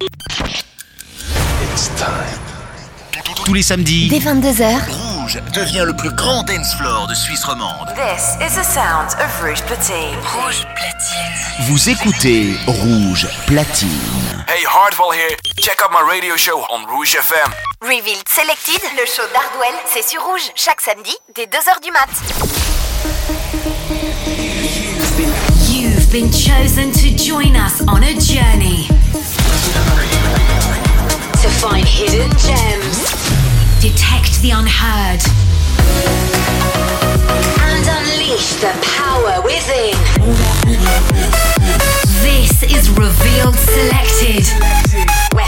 It's time. Tous les samedis, Dès 22h, Rouge devient le plus grand dance floor de Suisse romande. This is the sound of Rouge Platine. Rouge Platine. vous écoutez Rouge Platine. Hey, Hardwell here. Check out my radio show on Rouge FM. Revealed Selected, le show d'Hardwell, c'est sur Rouge, chaque samedi, dès 2h du mat. You've been chosen to join us on a journey find hidden gems, detect the unheard, and unleash the power within. This is Revealed Selected,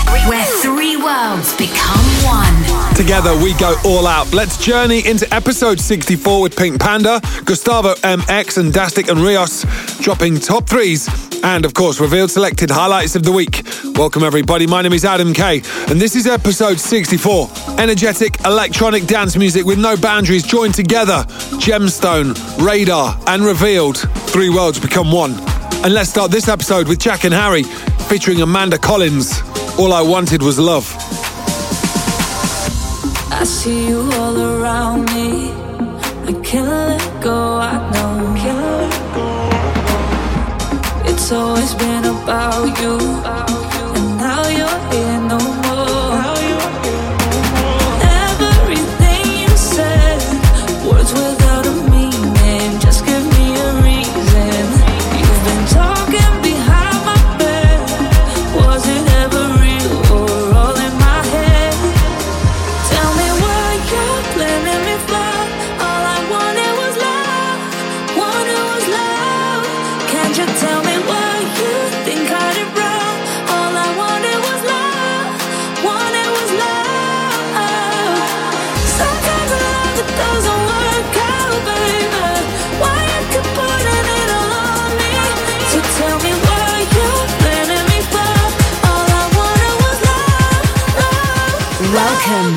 where three, worlds become one. Together we go all out. Let's journey into episode 64 with Pink Panda, Gustavo MX, and Dastic and Rios dropping top threes. And of course, revealed selected highlights of the week. Welcome everybody. My name is Adam Kay, and this is episode 64. Energetic electronic dance music with no boundaries joined together. Gemstone, Radar, and Revealed. Three worlds become one. And let's start this episode with Jack and Harry featuring Amanda Collins. All I wanted was love. I see you all around me. I can't let go, I know. It's always been about you. And now you're here no more.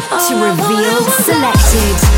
To Revealed Selected.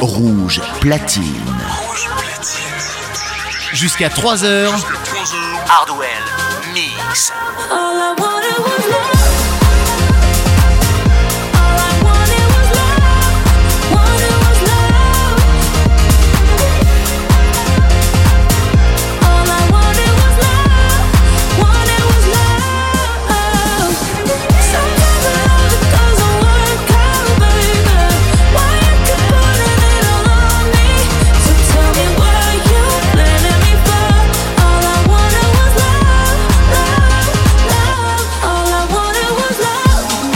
Can't let Rouge Platine. Jusqu'à 3h, Hardwell Mix. All I wanted was love.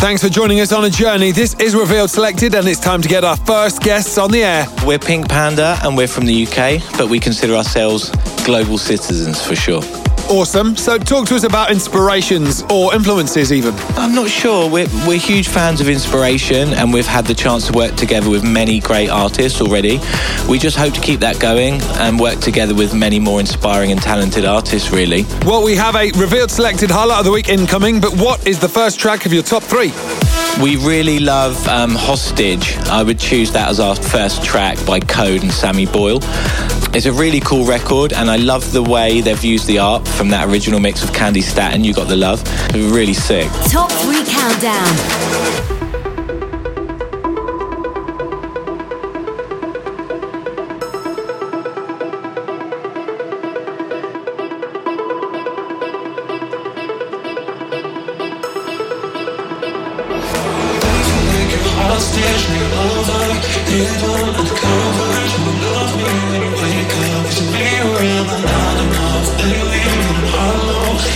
Thanks for joining us on a journey. This is Revealed Selected, and it's time to get our first guests on the air. We're Pink Panda and we're from the UK, but we consider ourselves global citizens for sure. Awesome. So talk to us about inspirations or influences, even. I'm not sure. We're, we're huge fans of inspiration and we've had the chance to work together with many great artists already. We just hope to keep that going and work together with many more inspiring and talented artists, really. Well, we have a revealed selected highlight of the week incoming, but what is the first track of your top three? We really love um, Hostage. I would choose that as our first track by Code and Sammy Boyle. It's a really cool record, and I love the way they've used the art from that original mix of Candi Staton, You Got the Love. It's really sick. Top 3 Countdown.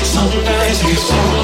Some days we so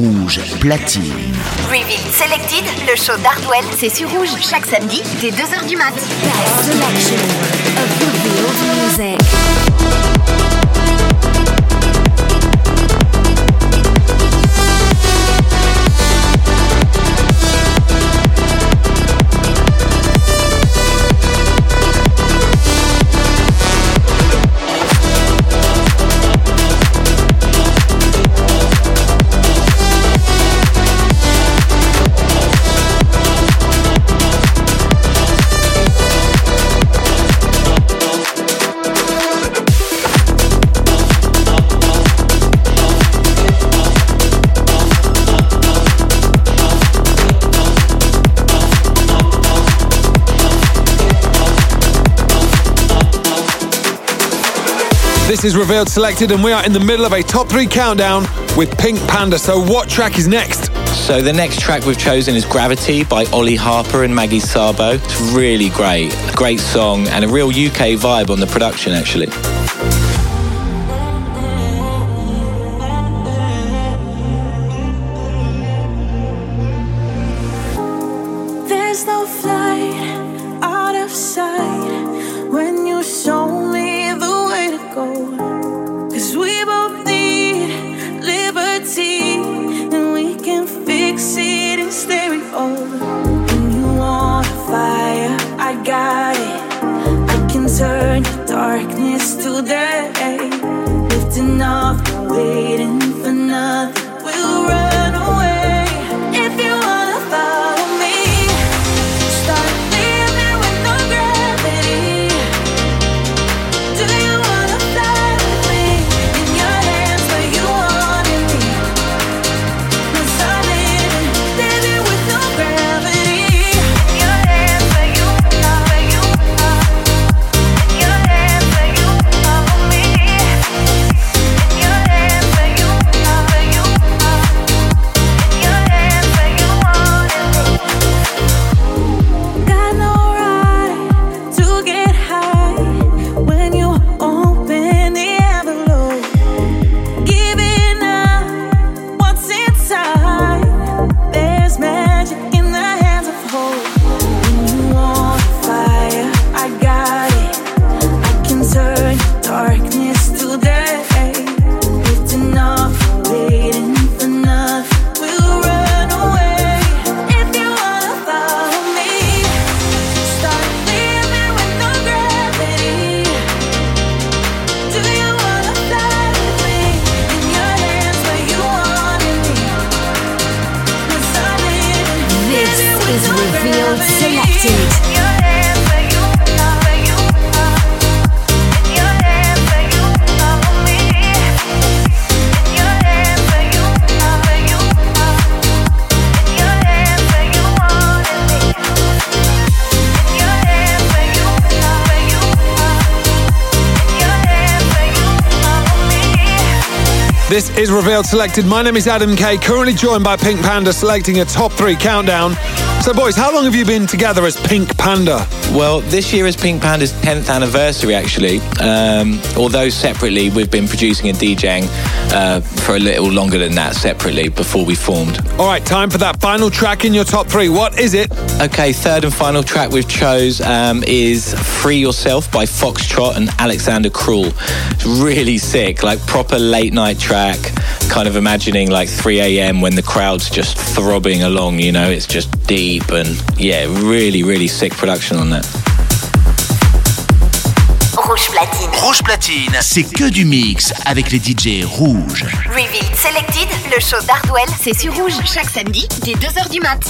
Rouge platine. Reveal Selected, le show d'Hardwell, c'est sur Rouge chaque samedi dès 2h du mat. Best selection of revealed music. This is Revealed Selected, and we are in the middle of a top three countdown with Pink Panda. So, what track is next? So the next track we've chosen is Gravity by Ollie Harper and Maggie Sabo. It's really great. Great song and a real UK vibe on the production actually. Selected. My name is Adam Kay, currently joined by Pink Panda selecting a top three countdown. So, boys, how long have you been together as Pink Panda? Well, this year is Pink Panda's 10th anniversary, actually. Um, although separately, we've been producing and DJing uh, for a little longer than that separately before we formed. All right, time for that final track in your top three. What is it? Okay, third and final track we've chose um, is Free Yourself by Foxtrot and Alexander Cruel. It's really sick, like proper late night track, kind of imagining like 3 a.m. when the crowd's just throbbing along, you know, it's just deep and yeah, really, really sick production on that. Platine. Rouge Platine. C'est que du mix avec les DJ rouges. Revealed Selected, le show d'Hardwell, c'est sur Rouge, chaque samedi, dès 2h du mat.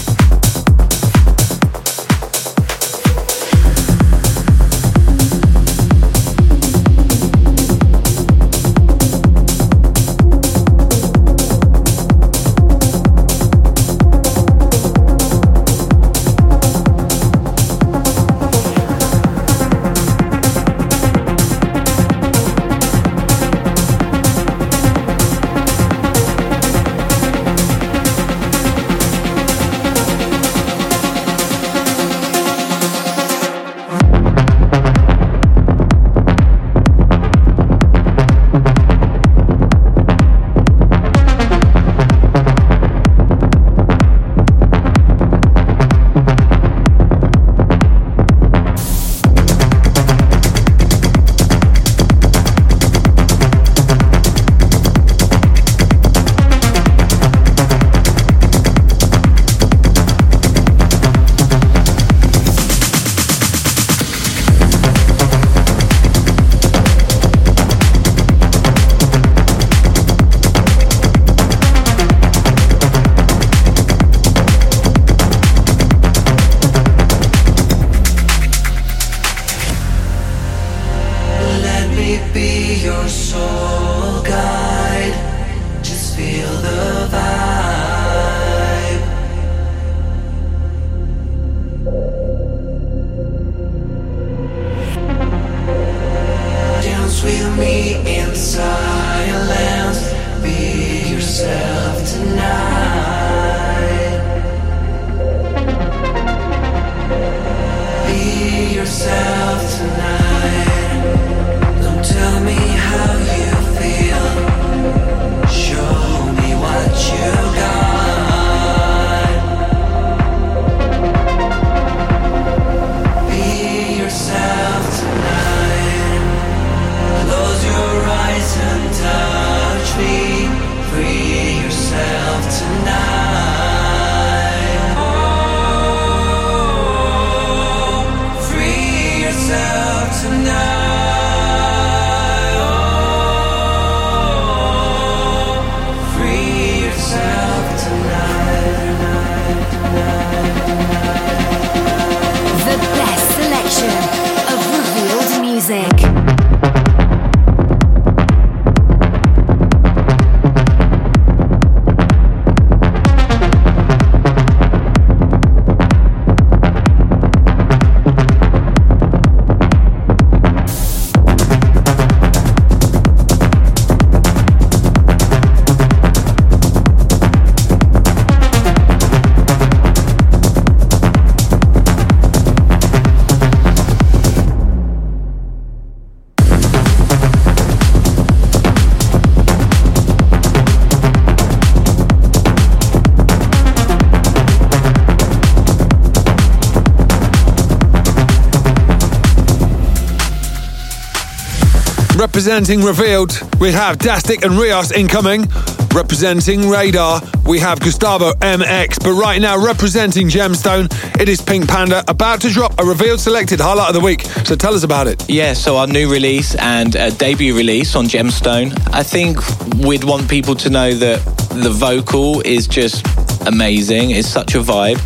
Representing Revealed, we have Dastic and Rios incoming. Representing Radar, we have Gustavo MX. But right now, representing Gemstone, it is Pink Panda about to drop a Revealed selected highlight of the week. So tell us about it. Yeah, so our new release and debut release on Gemstone. I think we'd want people to know that the vocal is just amazing. It's such a vibe.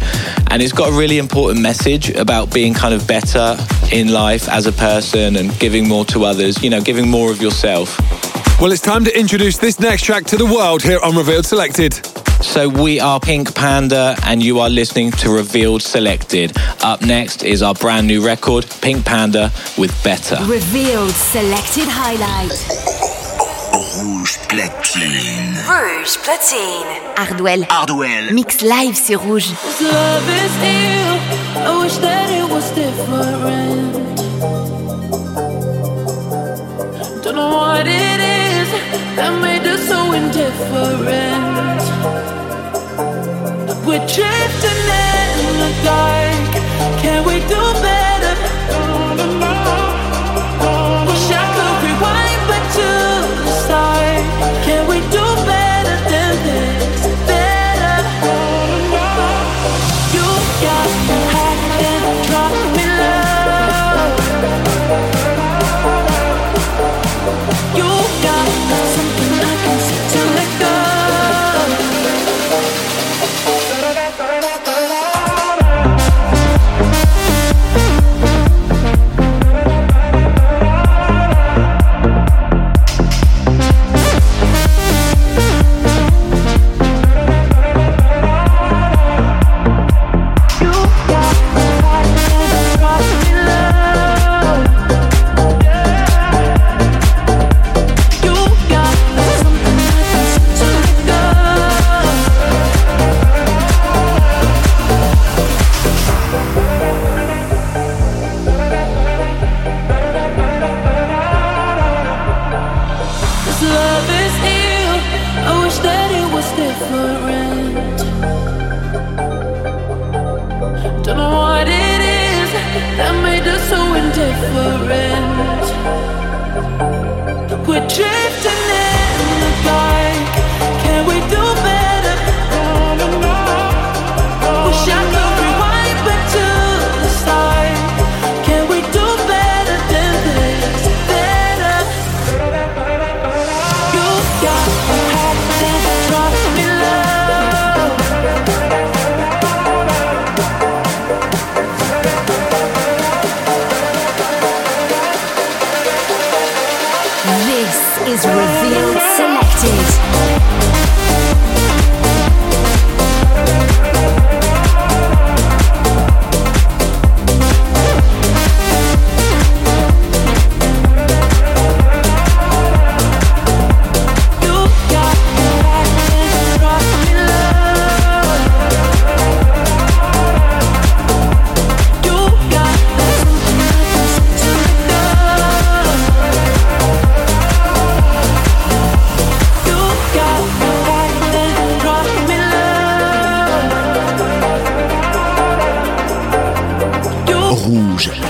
And it's got a really important message about being kind of better in life as a person and giving more to others, you know, giving more of yourself. Well, it's time to introduce this next track to the world here on Revealed Selected. So we are Pink Panda, and you are listening to Revealed Selected. Up next is our brand new record, Pink Panda with Better. Revealed selected highlight. Rouge platine. Rouge platine. Hardwell. Hardwell. Mix live sur Rouge. This love is ill. I wish that it was different. Don't know what it is that made us so indifferent. We're drifting in the dark. Can we do better?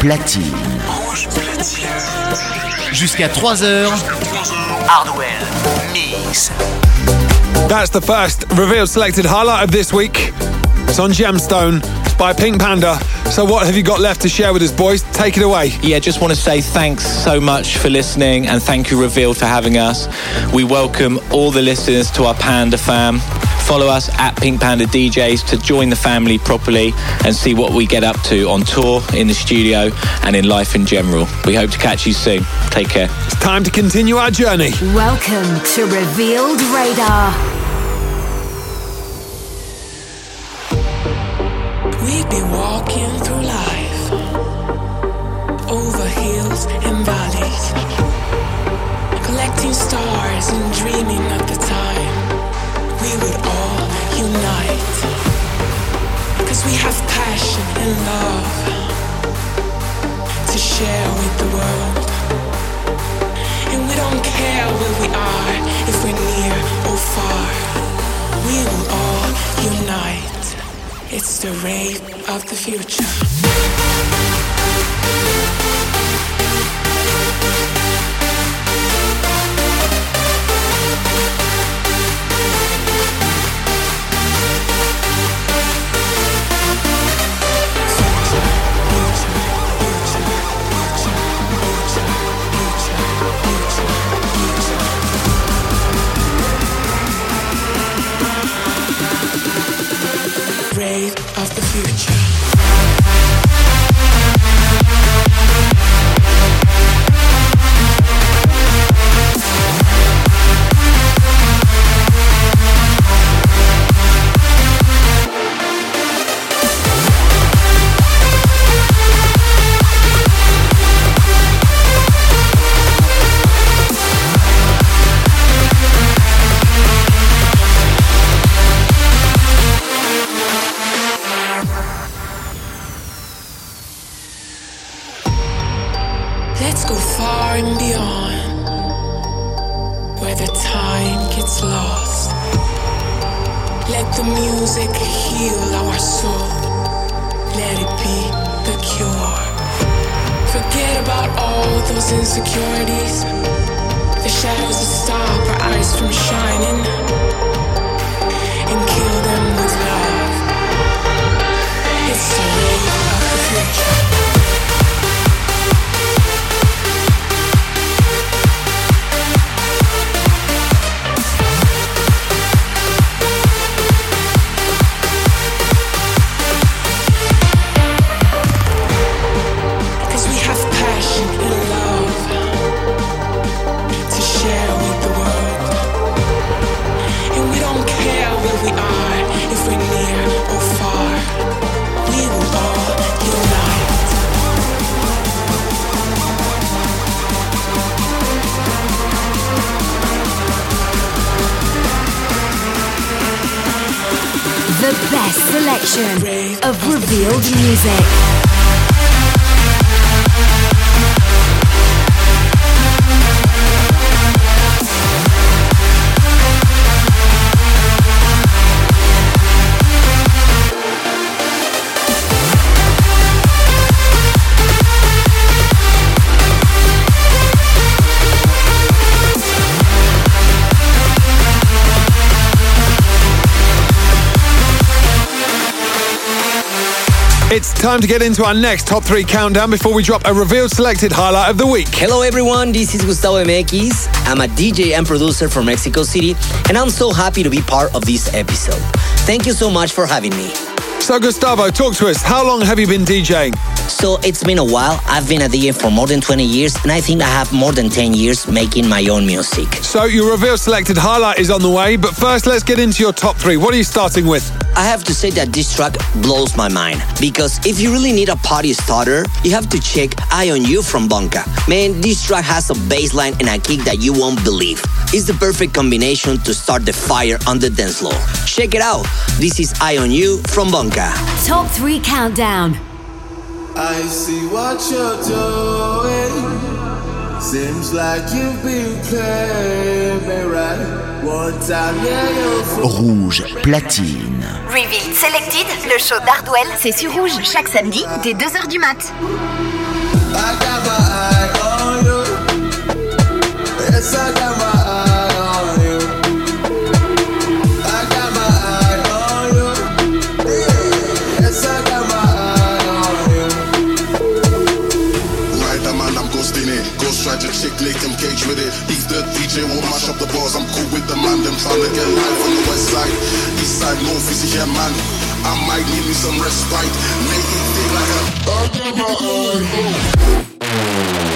Rouge platine. Jusqu'à 3h, Hardwell. Mix. That's the first revealed selected highlight of this week. It's on Gemstone. It's by Pink Panda. So, what have you got left to share with us, boys? Take it away. Yeah, just want to say thanks so much for listening and thank you, Revealed, for having us. We welcome all the listeners to our Panda fam. Follow us at Pink Panda DJs to join the family properly and see what we get up to on tour, in the studio, and in life in general. We hope to catch you soon. Take care. It's time to continue our journey. Welcome to Revealed Radar. We've been walking through life over hills and valleys, collecting stars and dreaming of the time we would all unite. Cause we have passion and love to share with the world. And we don't care where we are, if we're near or far, we will all unite. It's the rave of the future. Of the future. It's time to get into our next top three countdown before we drop a revealed selected highlight of the week. Hello everyone, this is Gustavo MX. I'm a DJ and producer from Mexico City, and I'm so happy to be part of this episode. Thank you so much for having me. So, Gustavo, talk to us. How long have you been DJing? So it's been a while. I've been a DJ for more than 20 years, and I think I have more than 10 years making my own music. So, your reveal selected highlight is on the way, but first, let's get into your top three. What are you starting with? I have to say that this track blows my mind because if you really need a party starter, you have to check Eye on You from Bonka. Man, this track has a bass line and a kick that you won't believe. It's the perfect combination to start the fire on the dance floor. Check it out. This is Eye on You from Bonka. Top 3 Countdown. I see what you're doing. Seems like you've been playing me right. One time, yeah. Rouge platine. Revealed Selected, le show d'Hardwell, c'est sur Rouge chaque samedi dès 2h du mat. I got my eye on you. Yes, I got my chick, lick him cage with it. He's the DJ, won't mash up the bars. I'm cool with the man, them tryna get live on the west side. East side, north, easy here, man. I might need me some respite. Make it feel like a. I got my eye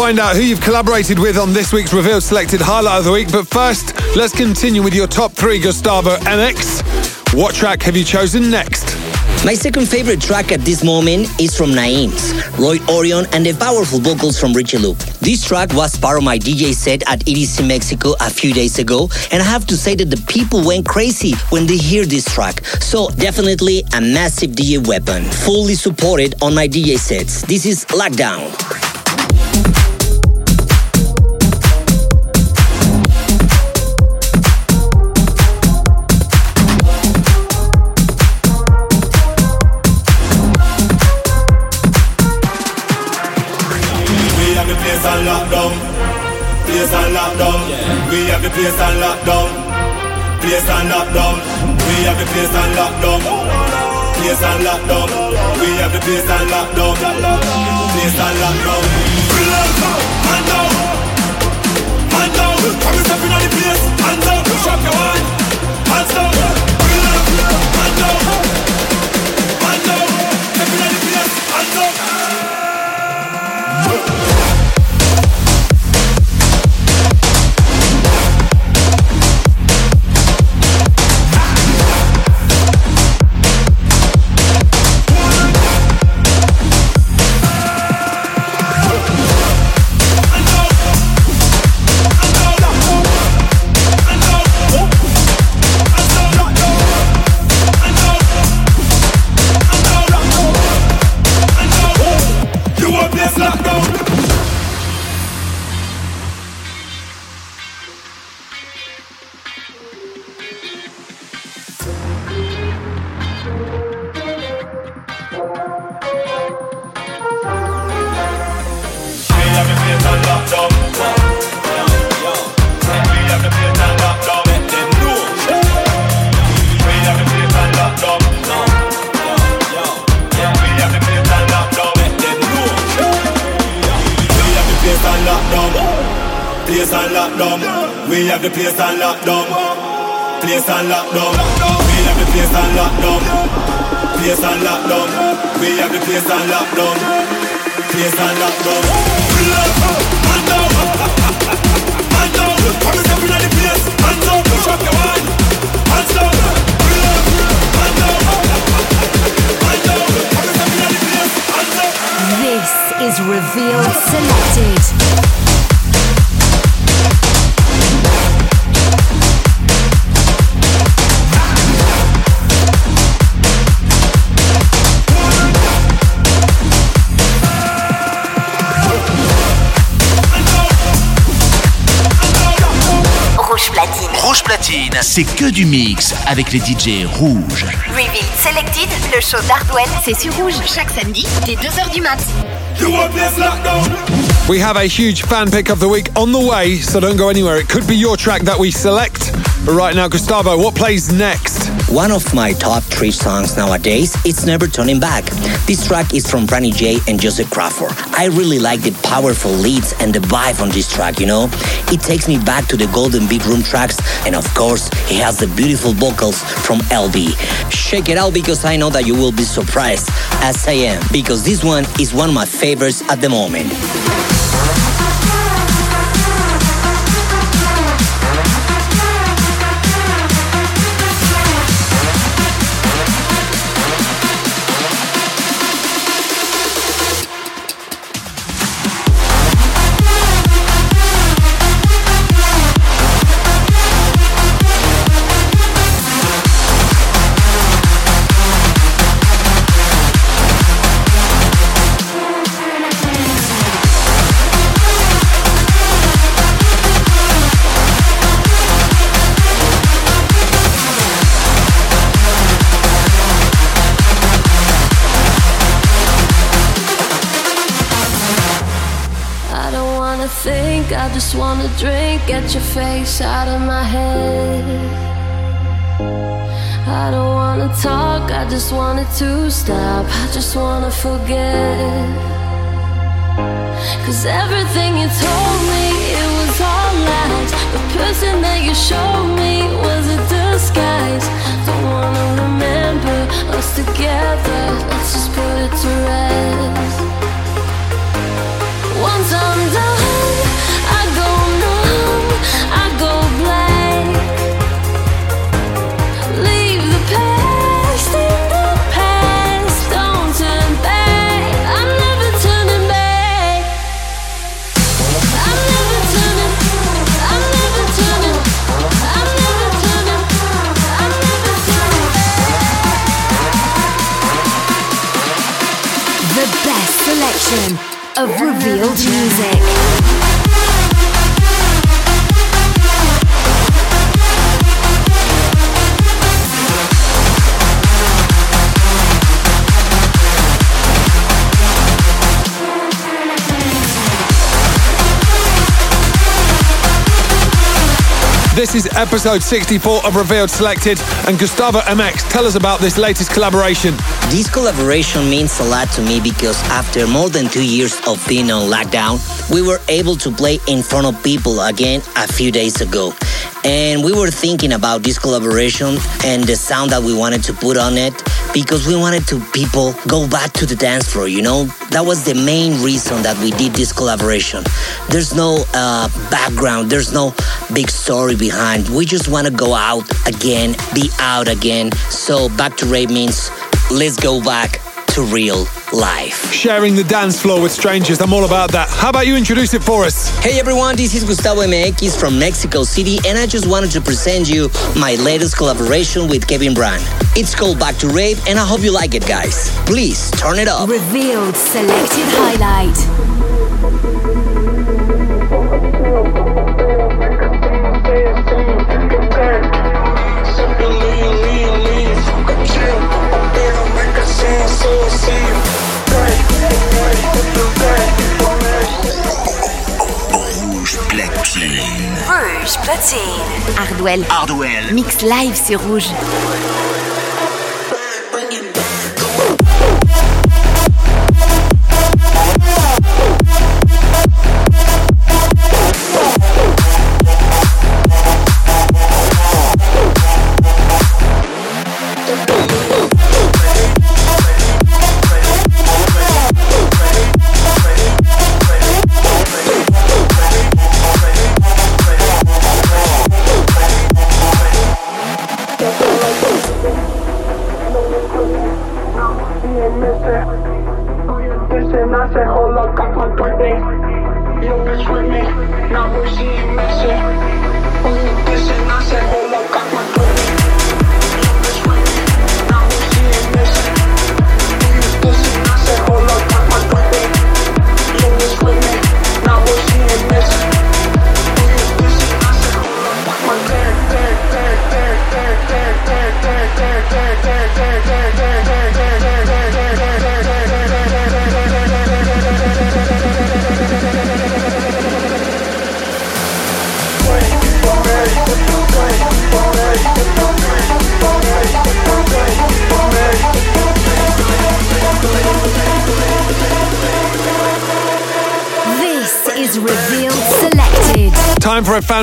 find out who you've collaborated with on this week's revealed selected highlight of the week. But first, let's continue with your top three, Gustavo MX. What track have you chosen next? My second favorite track at this moment is from Naeem's, Roy Orion, and the powerful vocals from Richie Loop. This track was part of my DJ set at EDC Mexico a few days ago, and I have to say that the people went crazy when they hear this track. So definitely a massive DJ weapon, fully supported on my DJ sets. This is Lockdown. We have the place on lockdown. Place on lockdown. We have the place on lockdown. Place on lockdown. We have the place on lockdown. Place on lockdown. Man down. Man down. Come and step in on the place. Hands up. Shop your hand. Hands down. Man down. Man down. Step in on the place. Hands up. Que du mix avec les DJ rouges. Reveal Selected, le show d'Hardwell, c'est sur Rouge chaque samedi dès 2h du mat. You want place? We have a huge fan pick of the week on the way, so don't go anywhere. It could be your track that we select. But right now, Gustavo, what plays next? One of my top three songs nowadays is Never Turning Back. This track is from Franny J and Joseph Crawford. I really like the powerful leads and the vibe on this track, you know? It takes me back to the Golden Big Room tracks, and of course, he has the beautiful vocals from LB. Check it out because I know that you will be surprised, as I am, because this one is one of my favorites at the moment. Get your face out of my head. I don't wanna talk, I just wanted to stop. I just wanna forget. Cause everything you told me, it was all lies. The person that you showed me was a disguise. Don't wanna remember us together. Let's just put it to rest. Best selection of revealed music. This is episode 64 of Revealed Selected. And Gustavo MX, tell us about this latest collaboration. This collaboration means a lot to me because after more than two years of being on lockdown, we were able to play in front of people again a few days ago. And we were thinking about this collaboration and the sound that we wanted to put on it because we wanted to people go back to the dance floor, you know? That was the main reason that we did this collaboration. There's no uh, background, there's no big story behind. We just want to go out again, be out again. So back to rave means let's go back to real life. Sharing the dance floor with strangers, I'm all about that. How about you introduce it for us? Hey everyone, this is Gustavo MX from Mexico City, and I just wanted to present you my latest collaboration with Kevin Brand. It's called Back to Rave, and I hope you like it, guys. Please turn it up. Revealed Selected Highlight. Rouge Platine. Hardwell. Hardwell. Mix live sur Rouge.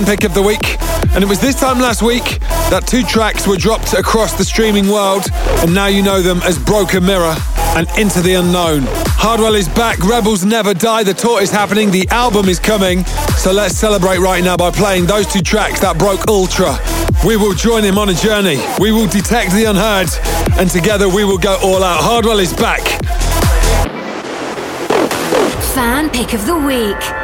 Pick of the week. And it was this time last week that two tracks were dropped across the streaming world, and now you know them as Broken Mirror and Into the Unknown. Hardwell is back, Rebels Never Die, the tour is happening, the album is coming. So let's celebrate right now by playing those two tracks that broke Ultra. We will join him on a journey, we will detect the unheard, and together we will go all out. Hardwell is back. Fan pick of the week.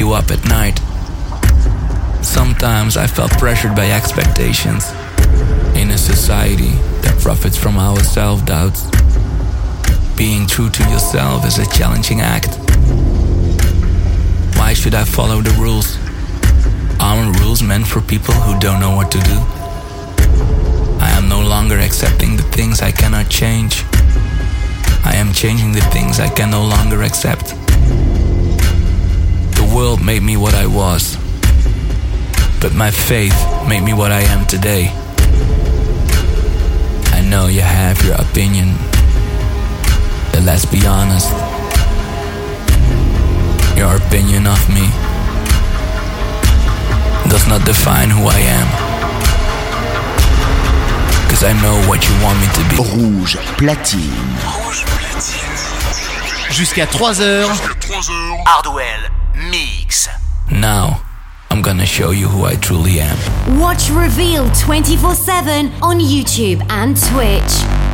You up at night? Sometimes I felt pressured by expectations in a society that profits from our self doubts. Being true to yourself is a challenging act. Why should I follow the rules? Aren't rules meant for people who don't know what to do? I am no longer accepting the things I cannot change. I am changing the things I can no longer accept. The world made me what I was, but my faith made me what I am today. I know you have your opinion, but let's be honest. Your opinion of me does not define who I am. Cause I know what you want me to be. Rouge platine. Jusqu'à 3h. Hardwell Mix. Now, I'm gonna show you who I truly am. Watch Revealed 24 7 on YouTube and Twitch.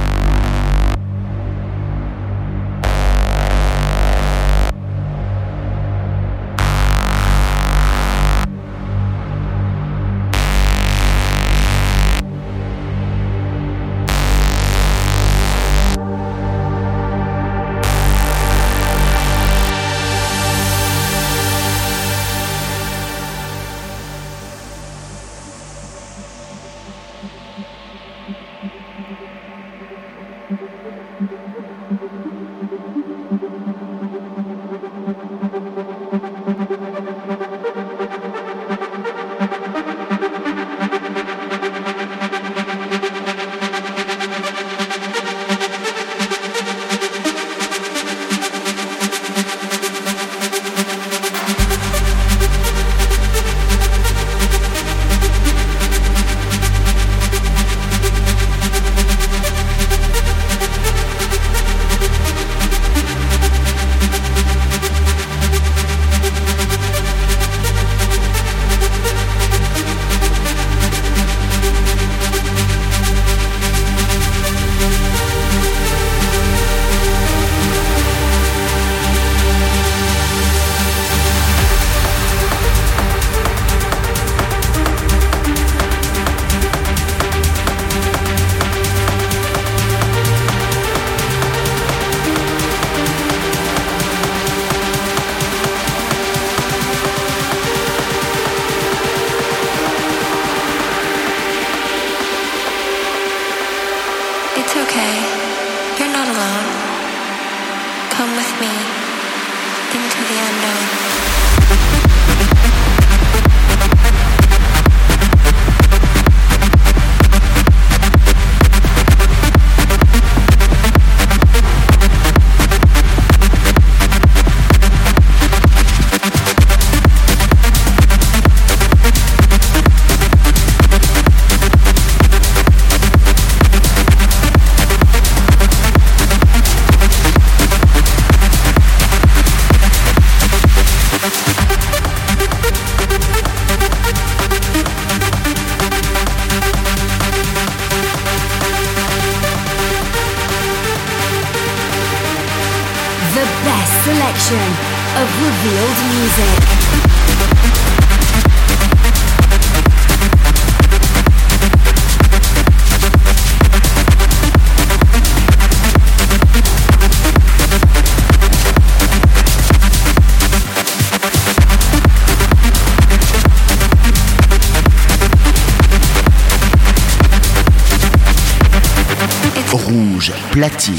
Platine.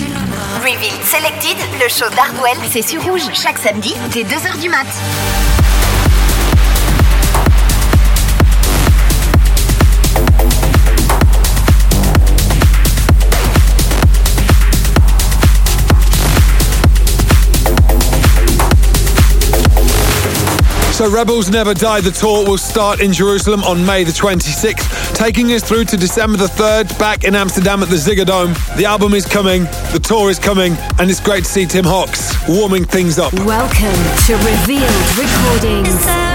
Reveal Selected, le show d'Hardwell, c'est sur Rouge chaque samedi dès 2h du mat. So Rebels Never Die, the tour will start in Jerusalem on May the 26th, taking us through to December the 3rd, back in Amsterdam at the Ziggo Dome. The album is coming, the tour is coming, and it's great to see Tim Hawks warming things up. Welcome to Revealed Recordings.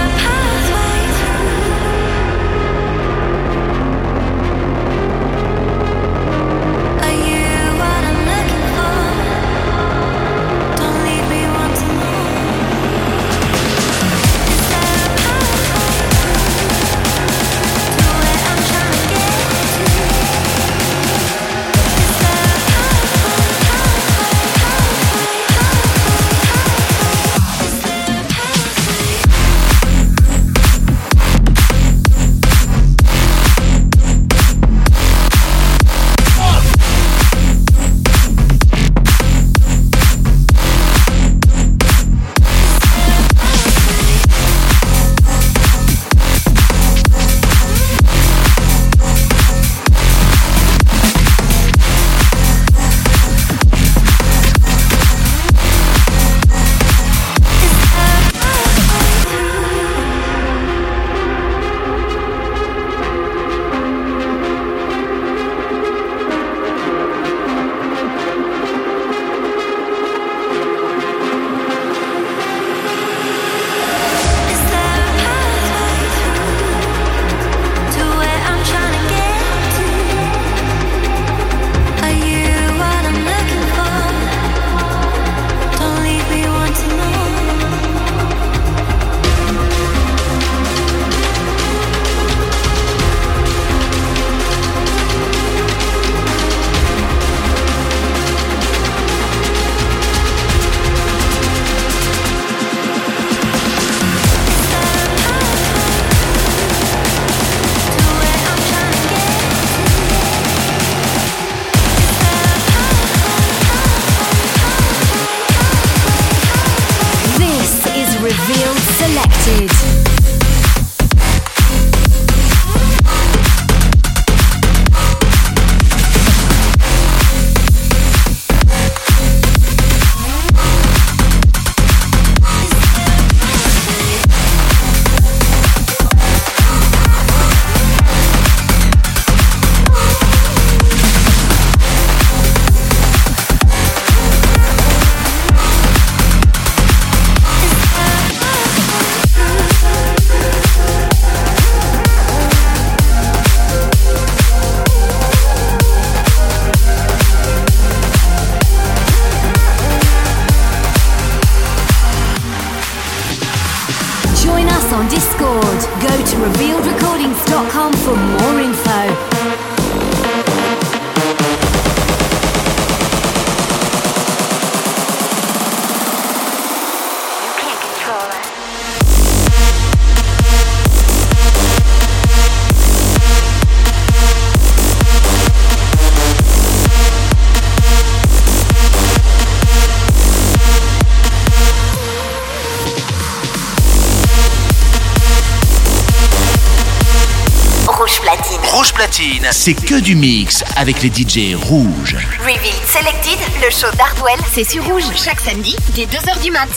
C'est que du mix avec les DJ rouges. Reveal Selected, le show d'Hardwell, c'est sur Rouge chaque samedi dès 2h du mat.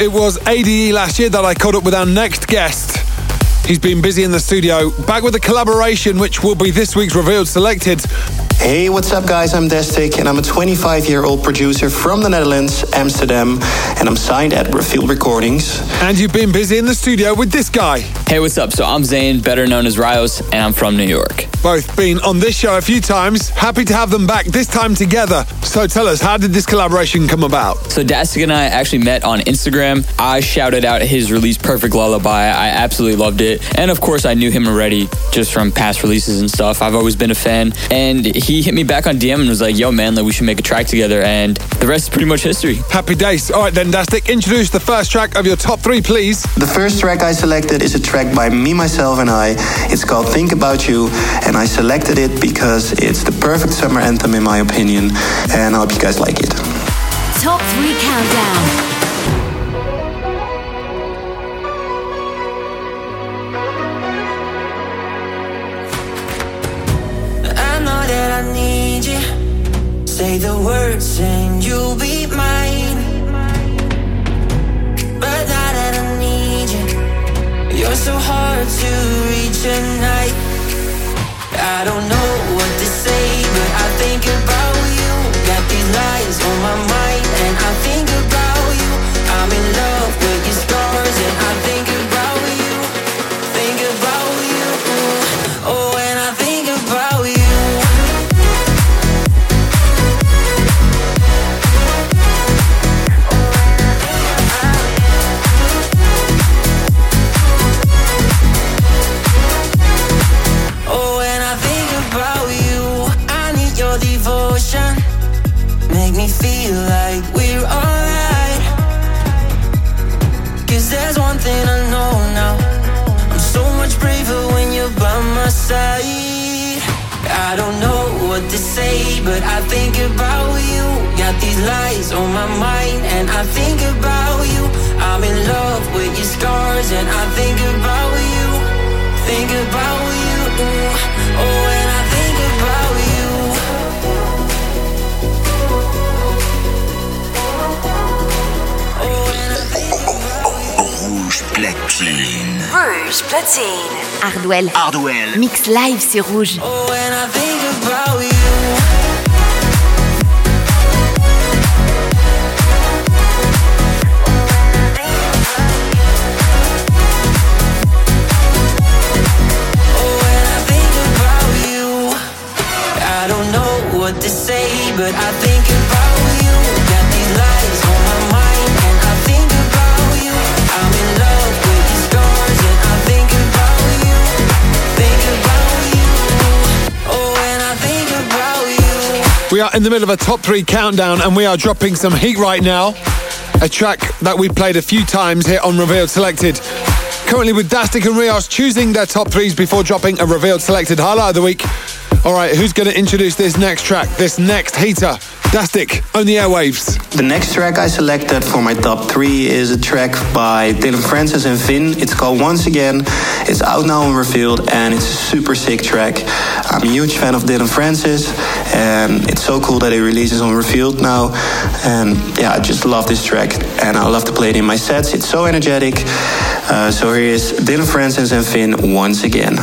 It was ADE last year that I caught up with our next guest. He's been busy in the studio, back with a collaboration which will be this week's Revealed Selected. Hey, what's up, guys? I'm Dastic, and I'm a 25 year old producer from the Netherlands, Amsterdam, and I'm signed at Revealed Recordings. And you've been busy in the studio with this guy. Hey, what's up? So I'm Zane, better known as Rios, and I'm from New York. Both been on this show a few times. Happy to have them back, this time together. So tell us, how did this collaboration come about? So Dastic and I actually met on Instagram. I shouted out his release Perfect Lullaby. I absolutely loved it. And of course, I knew him already just from past releases and stuff. I've always been a fan. And he hit me back on DM and was like, yo, man, like, we should make a track together. And the rest is pretty much history. Happy days. All right, then, Dastic, introduce the first track of your top three, please. The first track I selected is a track by me, myself, and I. It's called Think About You, and I selected it because it's the perfect summer anthem, in my opinion, and I hope you guys like it. Top three countdown. Say the words and you'll be mine. But I need you, you're so hard to reach at night. I don't know what to say, but I think about you. Got these lies on my mind, and I think Hardwell. Hardwell. Mix live sur Rouge. Oh, We are in the middle of a top three countdown and we are dropping some heat right now. A track that we played a few times here on Revealed Selected. Currently with Dastic and Rios choosing their top threes before dropping a Revealed Selected highlight of the week. All right, who's going to introduce this next track, this next heater? Dastic, on the airwaves. The next track I selected for my top three is a track by Dillon Francis and Finn. It's called Once Again. It's out now on Revealed and it's a super sick track. I'm a huge fan of Dillon Francis and it's so cool that it releases on Revealed now. And yeah, I just love this track and I love to play it in my sets. It's so energetic. Uh, so here is Dillon Francis and Finn Once Again.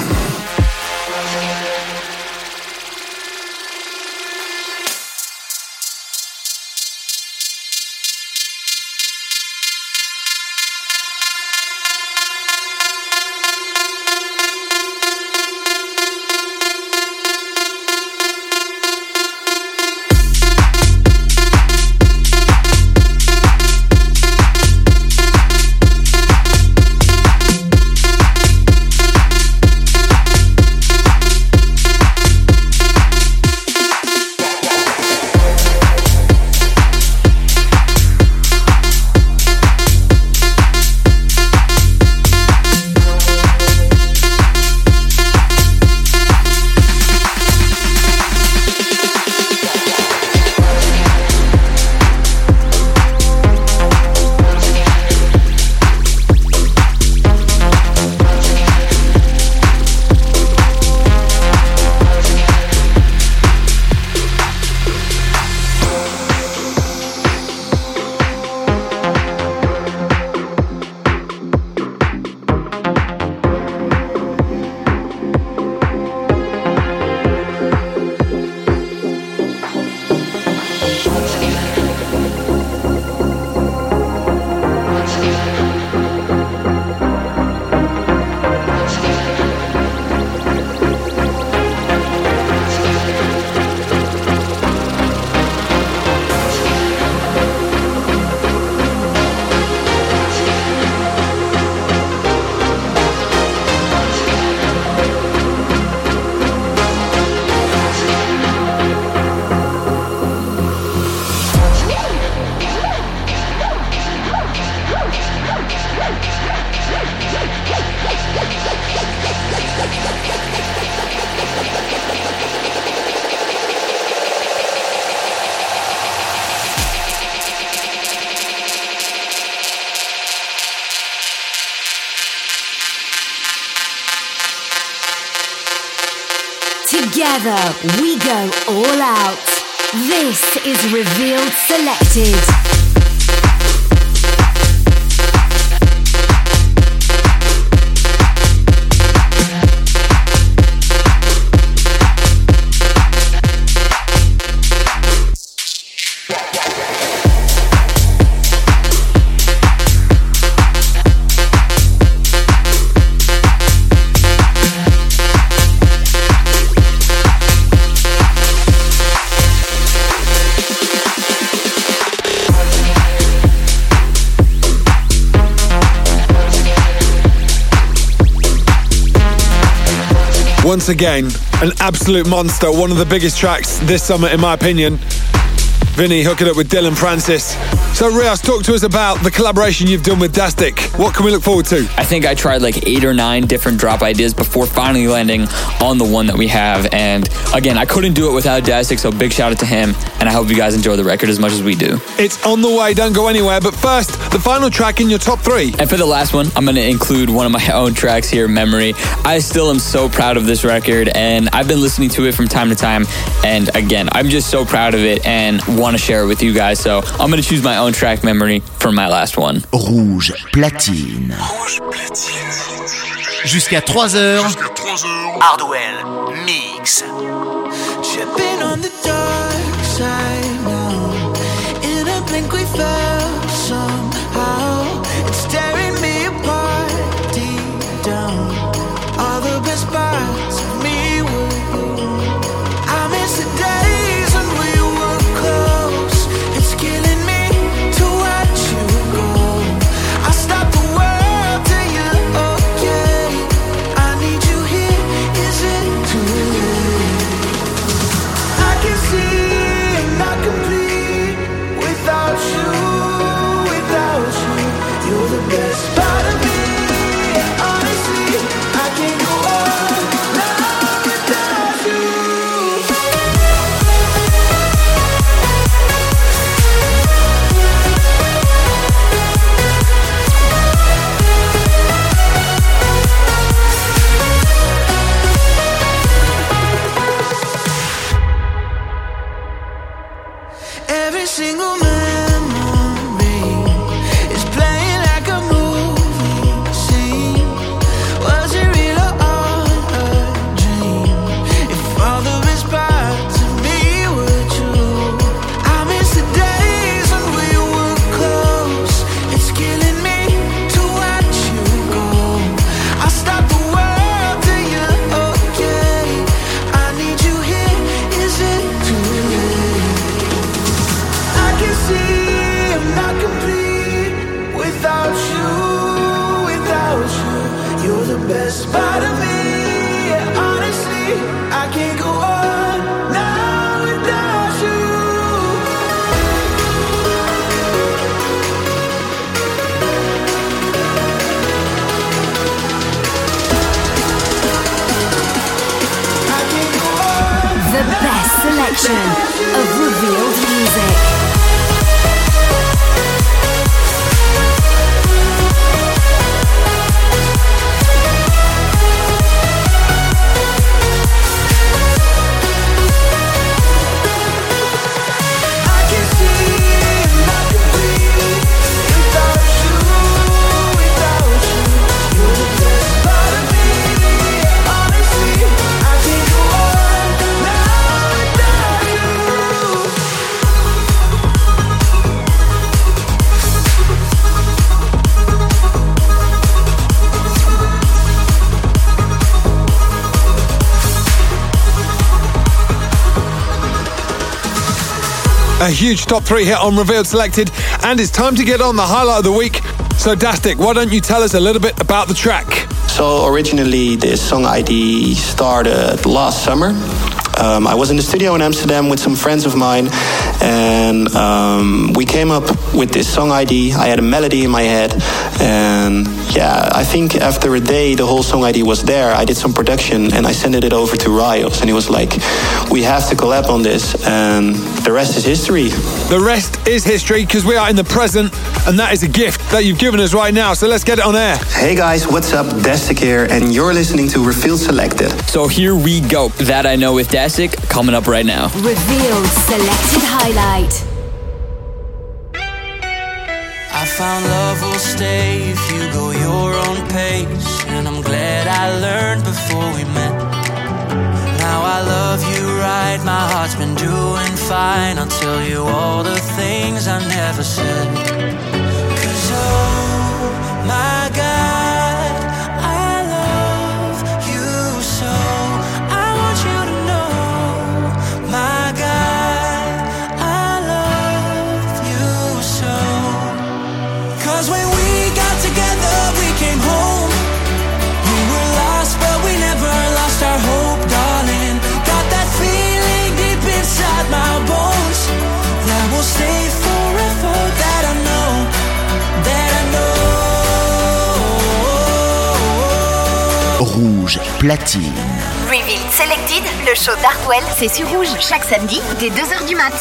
Once again, an absolute monster, one of the biggest tracks this summer, in my opinion. Vinny hooking up with Dillon Francis. So, Rios, talk to us about the collaboration you've done with Dastic. What can we look forward to? I think I tried like eight or nine different drop ideas before finally landing on the one that we have. And again, I couldn't do it without Dastic, so big shout out to him. And I hope you guys enjoy the record as much as we do. It's on the way, don't go anywhere. But first, the final track in your top three. And for the last one, I'm going to include one of my own tracks here, Memory. I still am so proud of this record, and I've been listening to it from time to time. And again, I'm just so proud of it and want to share it with you guys. So I'm going to choose my own track, Memory, for my last one. Rouge platine. Rouge Platine. jusqu'à 3h. Hardwell Mix. Tripping on the dark side now. In a blink we fell somehow. Part of me. A huge top three hit on Revealed Selected, and it's time to get on the highlight of the week. So, Dastic, why don't you tell us a little bit about the track? So originally, this song ID started last summer. Um, I was in the studio in Amsterdam with some friends of mine, and um, we came up with this song ID. I had a melody in my head, and yeah, I think after a day, the whole song idea was there. I did some production, and I sent it over to Rios, and he was like, "We have to collab on this," and the rest is history. The rest is history because we are in the present, and that is a gift that you've given us right now. So, let's get it on air. Hey guys, what's up? Dastic here, and you're listening to Revealed Selected. So here we go. That I know with Dastic coming up right now. Revealed selected highlight. Found love will stay if you go your own pace. And I'm glad I learned before we met. Now I love you right, my heart's been doing fine. I'll tell you all the things I never said. Cause oh my god, platine. Revealed Selected, le show d'Hardwell, c'est sur Rouge, chaque samedi, dès 2h du mat.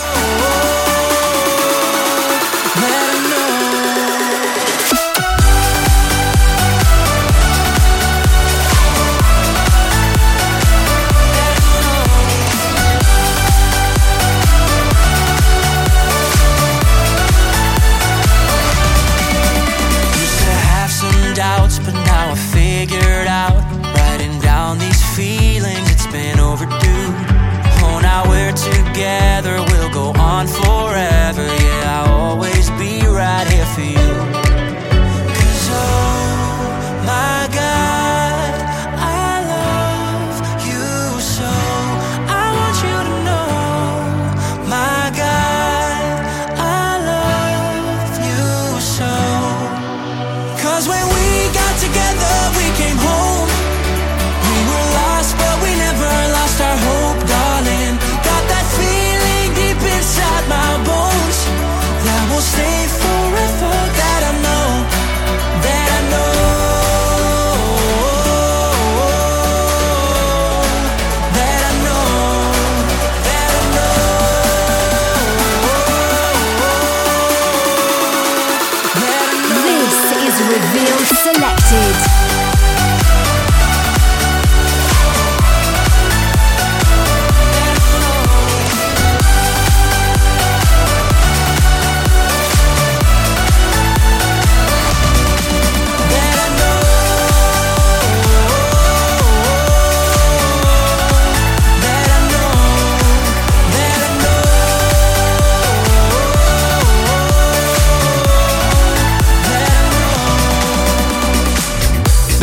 For you.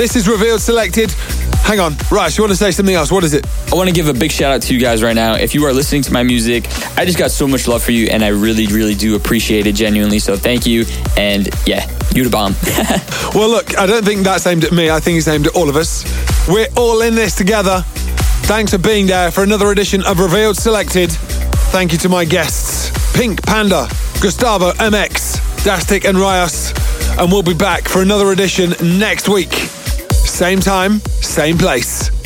This is Revealed Selected. Hang on. Rush, you want to say something else? What is it? I want to give a big shout out to you guys right now. If you are listening to my music, I just got so much love for you and I really, really do appreciate it genuinely. So thank you. And yeah, you the bomb. Well, look, I don't think that's aimed at me. I think it's aimed at all of us. We're all in this together. Thanks for being there for another edition of Revealed Selected. Thank you to my guests, Pink Panda, Gustavo MX, Dastic and Rios. And we'll be back for another edition next week. Same time, same place.